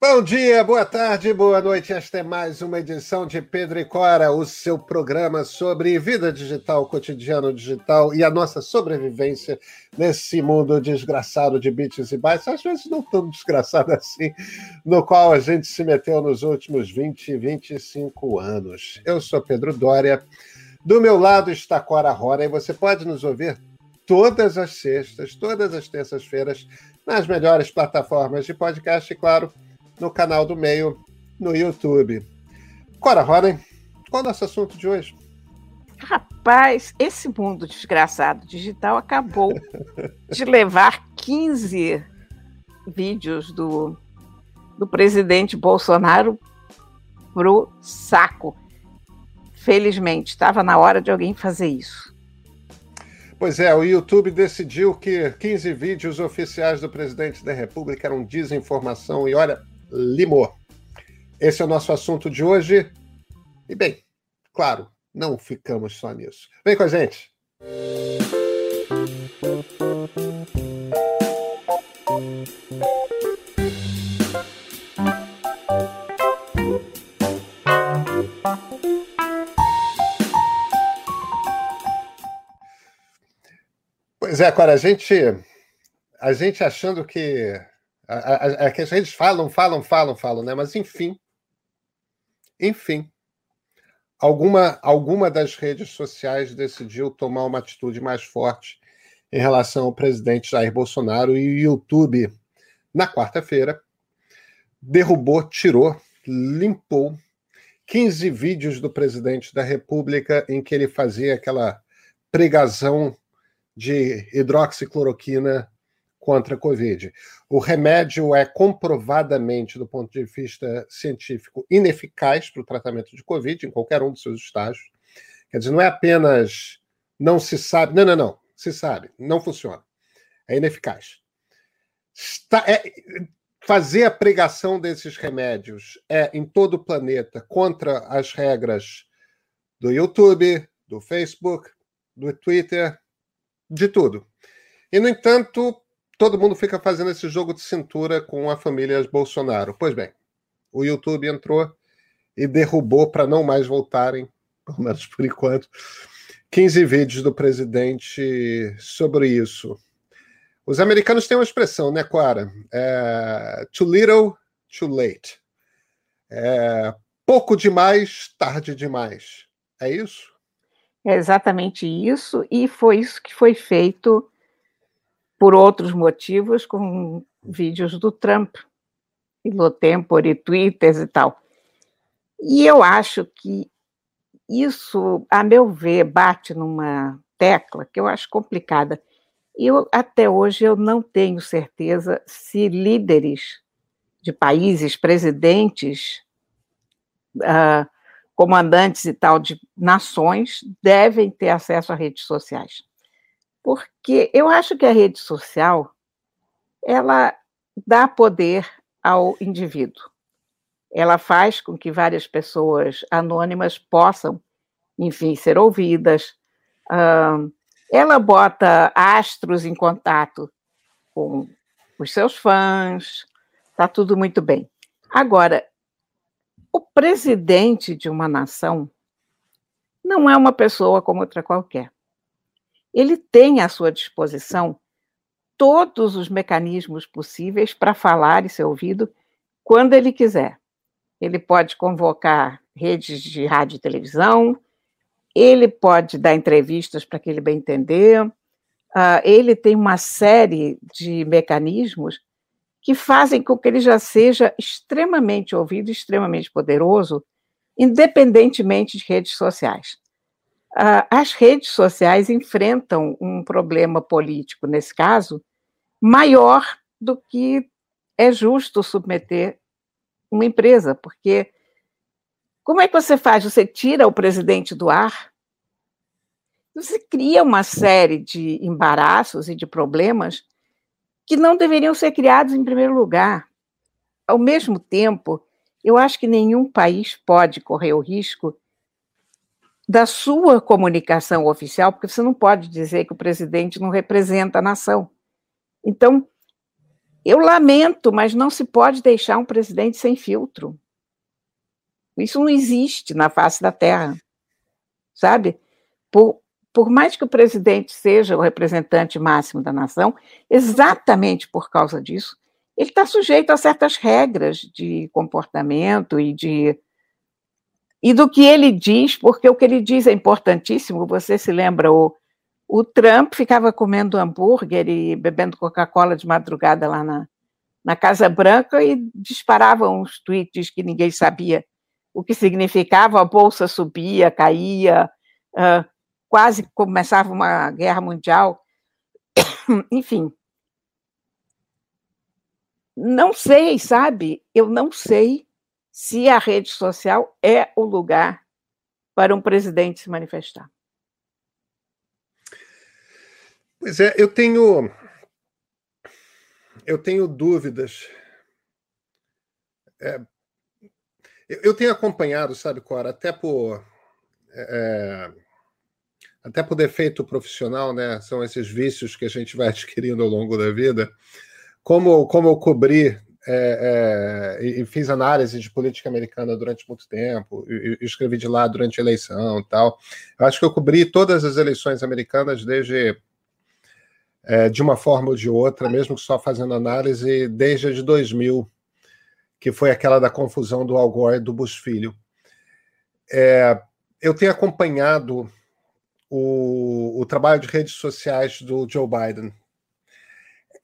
Bom dia, boa tarde, boa noite. Esta é mais uma edição de Pedro e Cora, o seu programa sobre vida digital, cotidiano digital e a nossa sobrevivência nesse mundo desgraçado de bits e bytes, às vezes não tão desgraçado assim, no qual a gente se meteu nos últimos 20, 25 anos. Eu sou Pedro Dória, do meu lado está Cora Rora e você pode nos ouvir todas as sextas, todas as terças-feiras, nas melhores plataformas de podcast e, claro, no canal do Meio, no YouTube. Cora Ronen, qual é o nosso assunto de hoje? Rapaz, esse mundo desgraçado digital acabou de levar 15 vídeos do, do presidente Bolsonaro pro saco. Felizmente, estava na hora de alguém fazer isso. Pois é, o YouTube decidiu que 15 vídeos oficiais do presidente da República eram desinformação e olha, limou. Esse é o nosso assunto de hoje. E bem, claro, não ficamos só nisso. Vem com a gente. Pois é, agora a gente, a gente achando que a, a, a, eles falam, falam, falam, falam, né? Mas enfim, enfim, alguma, alguma das redes sociais decidiu tomar uma atitude mais forte em relação ao presidente Jair Bolsonaro e o YouTube, na quarta-feira, derrubou, tirou, limpou 15 vídeos do presidente da República em que ele fazia aquela pregação de hidroxicloroquina contra a Covid. O remédio é comprovadamente, do ponto de vista científico, ineficaz para o tratamento de Covid em qualquer um dos seus estágios. Quer dizer, não é apenas não se sabe. Não, não, não. Se sabe. Não funciona. É ineficaz. Está, é, fazer a pregação desses remédios é em todo o planeta contra as regras do YouTube, do Facebook, do Twitter, de tudo. E, no entanto, todo mundo fica fazendo esse jogo de cintura com a família Bolsonaro. Pois bem, o YouTube entrou e derrubou para não mais voltarem, pelo menos por enquanto, 15 vídeos do presidente sobre isso. Os americanos têm uma expressão, né, Clara? É, too little, too late. É, pouco demais, tarde demais. É isso? É exatamente isso, e foi isso que foi feito por outros motivos, com vídeos do Trump, e no Tempore, Twitter e tal. E eu acho que isso, a meu ver, bate numa tecla que eu acho complicada. Eu, até hoje, eu não tenho certeza se líderes de países, presidentes, uh, comandantes e tal de nações devem ter acesso a redes sociais. Porque eu acho que a rede social ela dá poder ao indivíduo. Ela faz com que várias pessoas anônimas possam, enfim, ser ouvidas. ela bota astros em contato com os seus fãs, está tudo muito bem. Agora, o presidente de uma nação não é uma pessoa como outra qualquer. Ele tem à sua disposição todos os mecanismos possíveis para falar e ser ouvido quando ele quiser. Ele pode convocar redes de rádio e televisão, ele pode dar entrevistas para que ele bem entender, uh, ele tem uma série de mecanismos que fazem com que ele já seja extremamente ouvido, extremamente poderoso, independentemente de redes sociais. Uh, as redes sociais enfrentam um problema político, nesse caso, maior do que é justo submeter uma empresa, porque como é que você faz? Você tira o presidente do ar, você cria uma série de embaraços e de problemas que não deveriam ser criados em primeiro lugar. Ao mesmo tempo, eu acho que nenhum país pode correr o risco da sua comunicação oficial, porque você não pode dizer que o presidente não representa a nação. Então, Eu lamento, mas não se pode deixar um presidente sem filtro. Isso não existe na face da Terra, sabe? Por, por mais que o presidente seja o representante máximo da nação, exatamente por causa disso, ele está sujeito a certas regras de comportamento e de e do que ele diz, porque o que ele diz é importantíssimo. Você se lembra o, o Trump ficava comendo hambúrguer e bebendo Coca-Cola de madrugada lá na, na Casa Branca e disparava uns tweets que ninguém sabia o que significava. A bolsa subia, caía, uh, quase começava uma guerra mundial. Enfim, não sei, sabe? Eu não sei se a rede social é o lugar para um presidente se manifestar. Pois é, eu tenho eu tenho dúvidas. É, eu tenho acompanhado, sabe, Cora, até por é, até por defeito profissional, né? São esses vícios que a gente vai adquirindo ao longo da vida como, como eu cobri é, é, e, fiz análise de política americana durante muito tempo, e, e escrevi de lá durante a eleição e tal. Eu acho que eu cobri todas as eleições americanas desde é, de uma forma ou de outra, mesmo só fazendo análise, desde de 2000, que foi aquela da confusão do Al Gore e do Bush Filho. É, eu tenho acompanhado o, o trabalho de redes sociais do Joe Biden.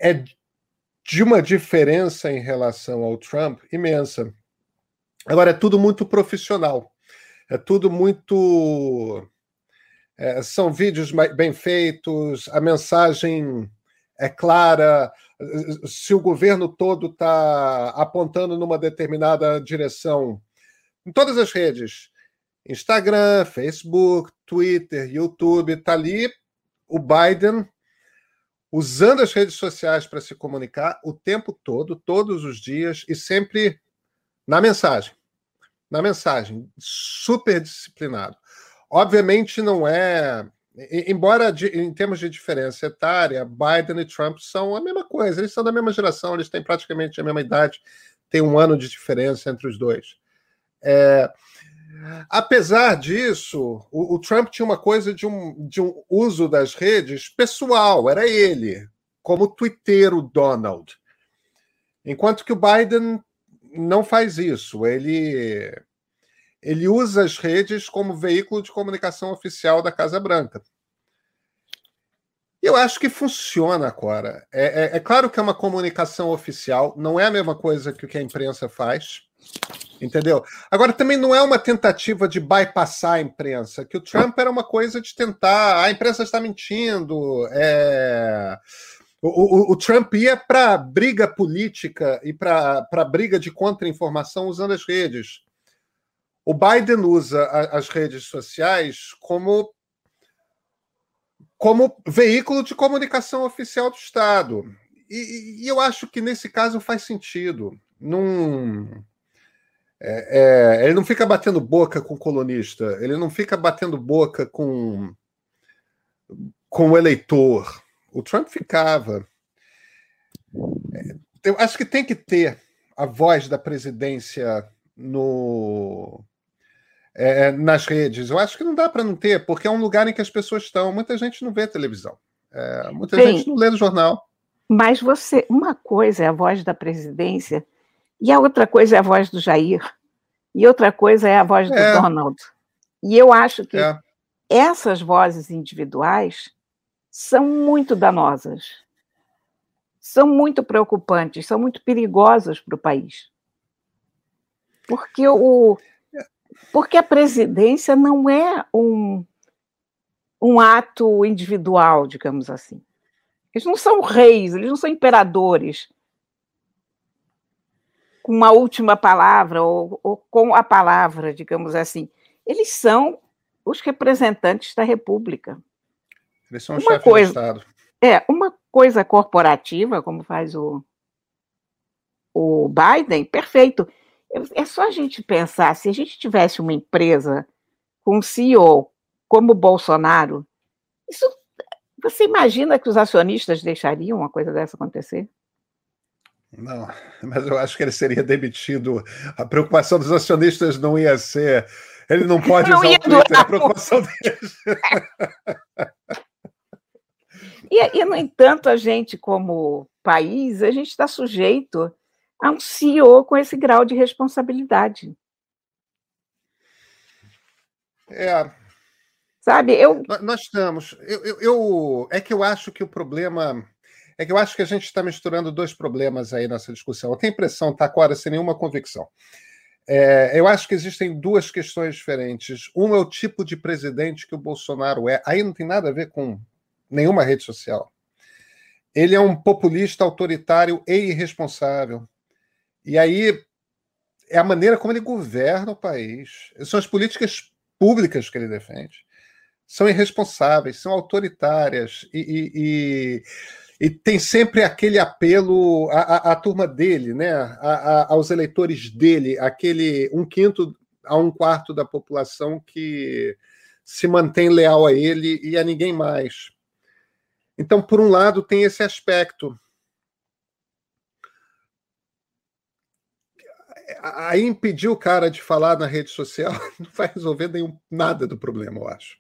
É de uma diferença em relação ao Trump imensa. Agora, é tudo muito profissional, é tudo muito. É, são vídeos bem feitos, a mensagem é clara. Se o governo todo está apontando numa determinada direção, em todas as redes, Instagram, Facebook, Twitter, YouTube, está ali o Biden usando as redes sociais para se comunicar o tempo todo, todos os dias e sempre na mensagem. Na mensagem, super disciplinado. Obviamente não é. Embora em termos de diferença etária, Biden e Trump são a mesma coisa, eles são da mesma geração, eles têm praticamente a mesma idade, tem um ano de diferença entre os dois. É, Apesar disso, o, o, Trump tinha uma coisa de um, de um uso das redes pessoal, era ele, como twitteiro Donald. Enquanto que o Biden não faz isso, ele, ele usa as redes como veículo de comunicação oficial da Casa Branca. Eu acho que funciona, Cora. É, é, é claro que é uma comunicação oficial, não é a mesma coisa que o que a imprensa faz. Entendeu? Agora, também não é uma tentativa de bypassar a imprensa, que o Trump era uma coisa de tentar. A imprensa está mentindo. É... O, o, o, Trump ia para briga política e para briga de contra-informação usando as redes. O Biden usa as redes sociais como, como veículo de comunicação oficial do Estado. E, e eu acho que nesse caso faz sentido. Num é, é, ele não fica batendo boca com o colunista, ele não fica batendo boca com, com o eleitor. O Trump ficava. É, eu acho que tem que ter a voz da presidência no, é, nas redes. Eu acho que não dá para não ter, porque é um lugar em que as pessoas estão. Muita gente não vê televisão, é, muita Bem, gente não lê no jornal. Mas você, uma coisa é a voz da presidência e a outra coisa é a voz do Jair. E outra coisa é a voz do é. Donald. E eu acho que é. essas vozes individuais são muito danosas. São muito preocupantes, são muito perigosas para o país. Porque, o, porque a presidência não é um, um ato individual, digamos assim. Eles não são reis, eles não são imperadores com uma última palavra ou, ou com a palavra, digamos assim. Eles são os representantes da República. Eles são uma coisa, de Estado. É, uma coisa corporativa, como faz o, o Biden, perfeito. É só a gente pensar, se a gente tivesse uma empresa com um CEO como o Bolsonaro, isso, você imagina que os acionistas deixariam uma coisa dessa acontecer? Não, mas eu acho que ele seria demitido. A preocupação dos acionistas não ia ser. Ele não pode não usar o Twitter, a preocupação deles. E, e, no entanto, a gente, como país, a gente está sujeito a um CEO com esse grau de responsabilidade. É. Sabe, eu. Nós estamos. Eu, eu, eu, é que eu acho que o problema. É que eu acho que a gente está misturando dois problemas aí nessa discussão. Eu tenho a impressão, tá, Cora, sem nenhuma convicção. É, eu acho que existem duas questões diferentes. Um é o tipo de presidente que o Bolsonaro é. Aí não tem nada a ver com nenhuma rede social. Ele é um populista autoritário e irresponsável. E aí é a maneira como ele governa o país. São as políticas públicas que ele defende. São irresponsáveis, são autoritárias e, e, e, e tem sempre aquele apelo à, à, à turma dele, né? À, aos eleitores dele, aquele um quinto a um quarto da população que se mantém leal a ele e a ninguém mais. Então, por um lado, tem esse aspecto. Aí impedir o cara de falar na rede social não vai resolver nenhum, nada do problema, eu acho.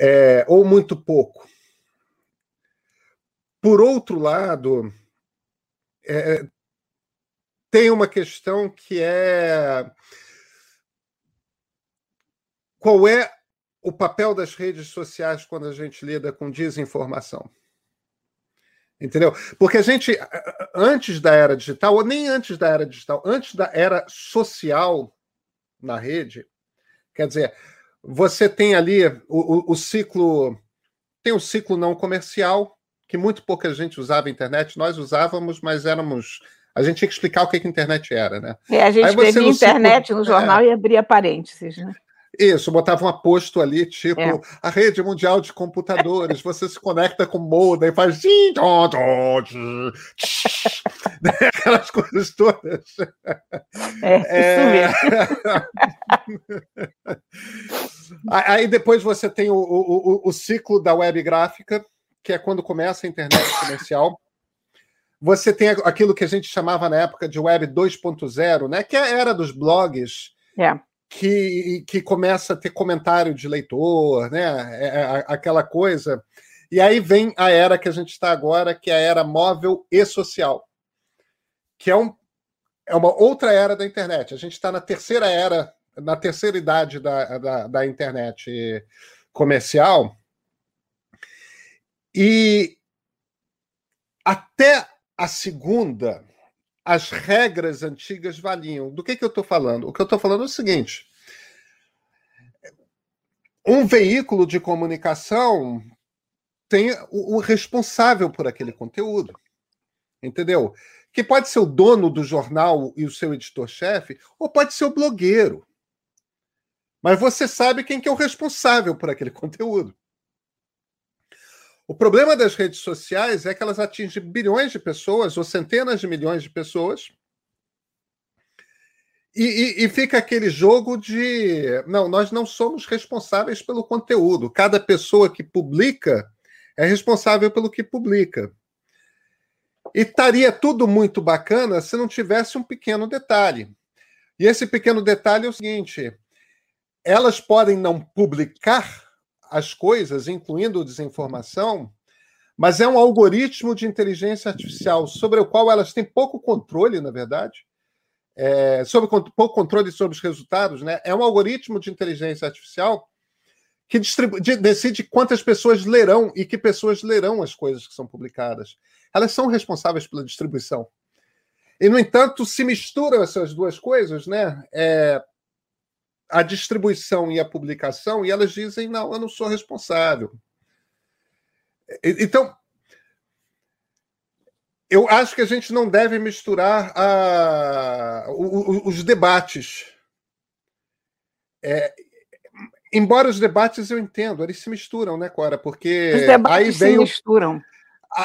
É, ou muito pouco. Por outro lado, é, tem uma questão que é qual é o papel das redes sociais quando a gente lida com desinformação. Entendeu? Porque a gente, antes da era digital, ou nem antes da era digital, antes da era social na rede, quer dizer, você tem ali o, o, o ciclo, tem o ciclo não comercial, que muito pouca gente usava a internet, nós usávamos, mas éramos. A gente tinha que explicar o que, que a internet era, né? É, a gente escrevia internet ciclo, no jornal é, e abria parênteses, né? Isso, botava um aposto ali, tipo, é. a rede mundial de computadores, você se conecta com o modem, faz aquelas coisas todas. É, é... Aí depois você tem o, o, o ciclo da web gráfica, que é quando começa a internet comercial. Você tem aquilo que a gente chamava na época de web 2.0, né? Que é a era dos blogs. É que, que começa a ter comentário de leitor, né? É, é, aquela coisa. E aí vem a era que a gente está agora, que é a era móvel e social, que é, um, é uma outra era da internet. A gente está na terceira era, na terceira idade da, da, da internet comercial. E até a segunda, as regras antigas valiam. Do que, que eu estou falando? O que eu estou falando é o seguinte: um veículo de comunicação tem o, responsável por aquele conteúdo. Entendeu? Que pode ser o dono do jornal e o seu editor-chefe, ou pode ser o blogueiro. Mas você sabe quem que é o responsável por aquele conteúdo. O problema das redes sociais é que elas atingem bilhões de pessoas ou centenas de milhões de pessoas. E, e, e, fica aquele jogo de. Não, nós não somos responsáveis pelo conteúdo. Cada pessoa que publica é responsável pelo que publica. E estaria tudo muito bacana se não tivesse um pequeno detalhe. E esse pequeno detalhe é o seguinte: elas podem não publicar as coisas, incluindo desinformação, mas é um algoritmo de inteligência artificial sobre o qual elas têm pouco controle, na verdade, é, sobre pouco controle sobre os resultados, né? É um algoritmo de inteligência artificial que de, decide quantas pessoas lerão e que pessoas lerão as coisas que são publicadas. Elas são responsáveis pela distribuição. E, no entanto, se misturam essas duas coisas, né? É, a distribuição e a publicação, e elas dizem: não, eu não sou responsável. Então, eu acho que a gente não deve misturar a, os debates. É, embora os debates eu entendo, eles se misturam, né, Cora? Porque os debates aí vem se misturam.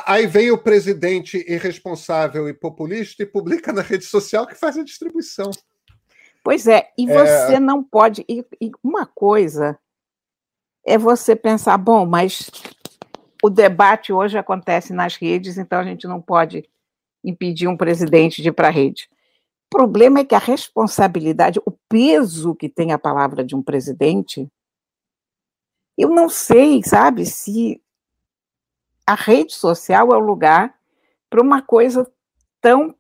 Aí vem o presidente irresponsável e populista e publica na rede social que faz a distribuição. Pois é, e é. você é... não pode. E, e uma coisa é você pensar, bom, mas o debate hoje acontece nas redes, então a gente não pode impedir um presidente de ir para a rede. O problema é que a responsabilidade, o peso que tem a palavra de um presidente, eu não sei, sabe, se a rede social é o lugar para uma coisa tão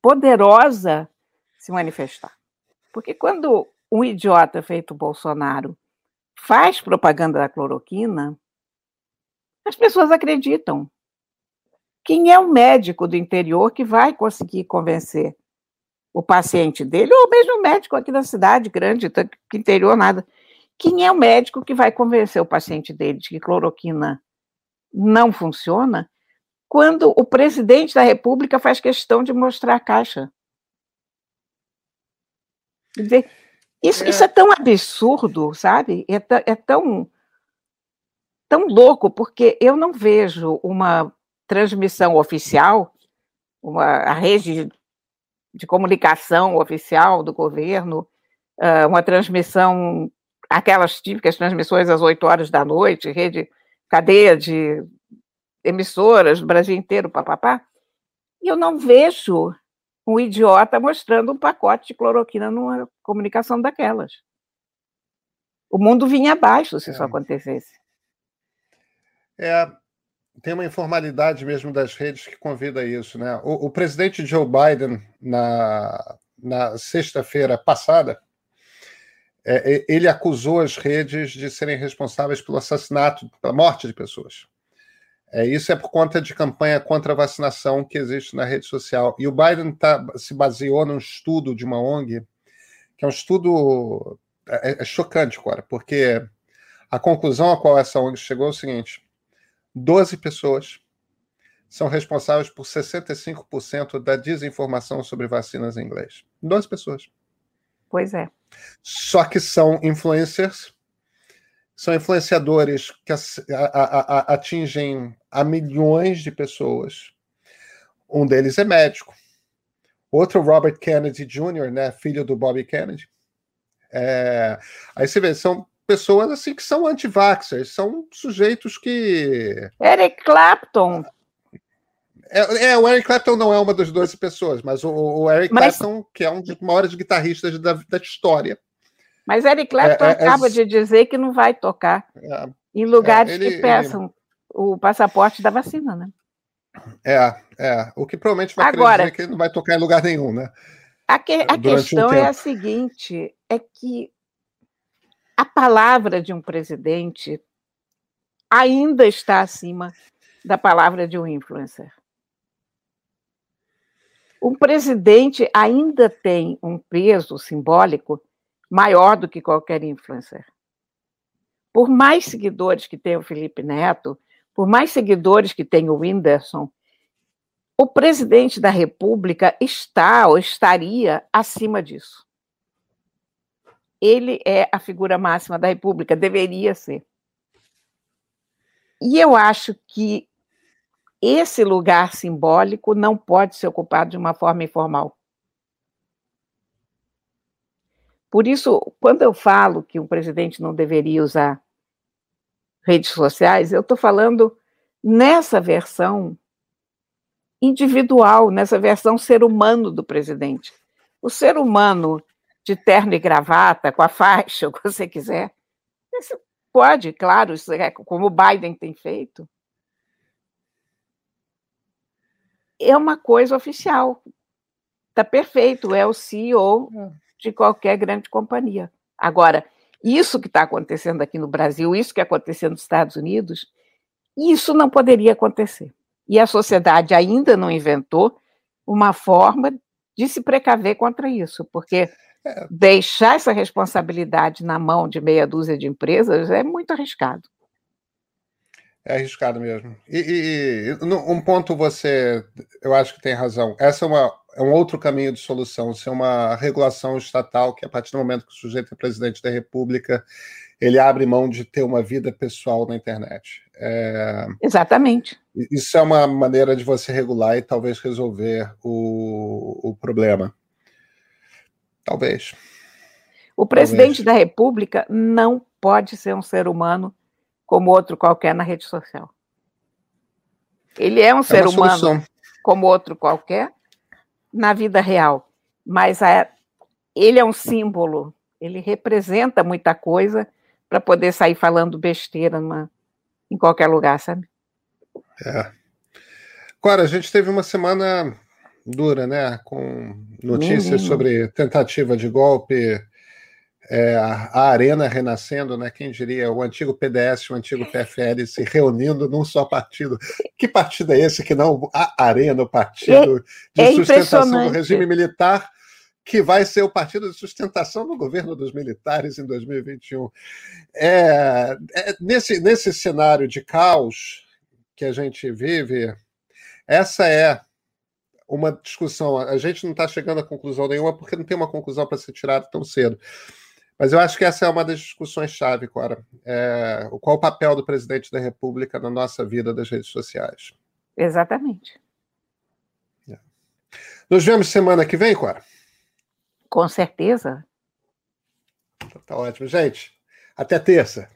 poderosa se manifestar. Porque quando um idiota feito Bolsonaro faz propaganda da cloroquina, as pessoas acreditam. Quem é o médico do interior que vai conseguir convencer o paciente dele, ou mesmo o médico aqui da cidade grande, que interior nada? Quem é o médico que vai convencer o paciente dele de que cloroquina não funciona quando o presidente da República faz questão de mostrar a caixa? Dizer, isso é. isso é tão absurdo, sabe? É, é tão, tão louco, porque eu não vejo uma transmissão oficial, uma, a rede de comunicação oficial do governo, uh, uma transmissão, aquelas típicas transmissões às 8 horas da noite, rede, cadeia de emissoras do Brasil inteiro, papapá, e eu não vejo um idiota mostrando um pacote de cloroquina numa comunicação daquelas. O mundo vinha abaixo se é. isso acontecesse. É, tem uma informalidade mesmo das redes que convida a isso. Né? O, o presidente Joe Biden, na, na sexta-feira passada, é, ele acusou as redes de serem responsáveis pelo assassinato, pela morte de pessoas. É, isso é por conta de campanha contra a vacinação que existe na rede social. E o Biden tá, se baseou num estudo de uma ONG, que é um estudo é, é chocante, agora, porque a conclusão a qual essa ONG chegou é o seguinte: 12 pessoas são responsáveis por 65% da desinformação sobre vacinas em inglês. 12 pessoas. Pois é. Só que são influencers são influenciadores que atingem a milhões de pessoas. Um deles é médico. Outro, Robert Kennedy Jr., né, filho do Bobby Kennedy. É, aí você vê, são pessoas assim que são anti-vaxxers, são sujeitos que. Eric Clapton. É, é, o Eric Clapton não é uma das 12 pessoas, mas o, o Eric mas... Clapton, que é um dos maiores guitarristas da, da história, mas Eric Clapton é, é, é acaba de dizer que não vai tocar é, em lugares ele, que peçam ele... o passaporte da vacina, né? É, é. O que provavelmente vai Agora, dizer que ele não vai tocar em lugar nenhum, né? A, que, a questão um é a seguinte: é que a palavra de um presidente ainda está acima da palavra de um influencer. Um presidente ainda tem um peso simbólico maior do que qualquer influencer. Por mais seguidores que tenha o Felipe Neto, por mais seguidores que tenha o Whindersson, o presidente da República está ou estaria acima disso. Ele é a figura máxima da República, deveria ser. E eu acho que esse lugar simbólico não pode ser ocupado de uma forma informal. Por isso, quando eu falo que o presidente não deveria usar redes sociais, eu estou falando nessa versão individual, nessa versão ser humano do presidente. O ser humano de terno e gravata, com a faixa, o que você quiser, pode, claro, é como o Biden tem feito. É uma coisa oficial. Está perfeito, é o CEO de qualquer grande companhia. Agora, isso que está acontecendo aqui no Brasil, isso que aconteceu nos Estados Unidos, isso não poderia acontecer. E a sociedade ainda não inventou uma forma de se precaver contra isso, porque é. deixar essa responsabilidade na mão de meia dúzia de empresas é muito arriscado. É arriscado mesmo. E, e, e, um ponto você, eu acho que tem razão. Essa é, uma, é um outro caminho de solução, ser uma regulação estatal que a partir do momento que o sujeito é presidente da República, ele abre mão de ter uma vida pessoal na internet. É, Exatamente. Isso é uma maneira de você regular e talvez resolver o, o problema. Talvez. O presidente talvez. da República não pode ser um ser humano como outro qualquer na rede social. Ele é um é ser humano como outro qualquer, na vida real. Mas a, ele é um símbolo, ele representa muita coisa para poder sair falando besteira numa, em qualquer lugar, sabe? É. Agora, a gente teve uma semana dura, né? Com notícias uhum. sobre tentativa de golpe, é, a Arena renascendo, né? Quem diria, o antigo PDS, o antigo PFL se reunindo num só partido. Que partido é esse que não a Arena, o partido é, de é sustentação do regime militar, que vai ser o partido de sustentação do governo dos militares em 2021. É, é, nesse, nesse cenário de caos que a gente vive, essa é uma discussão. A gente não está chegando a conclusão nenhuma porque não tem uma conclusão para ser tirada tão cedo. Mas eu acho que essa é uma das discussões-chave, Cora. É, qual o papel do presidente da República na nossa vida das redes sociais? Exatamente. É. Nos vemos semana que vem, Cora? Com certeza. Então, tá ótimo. Gente, até terça.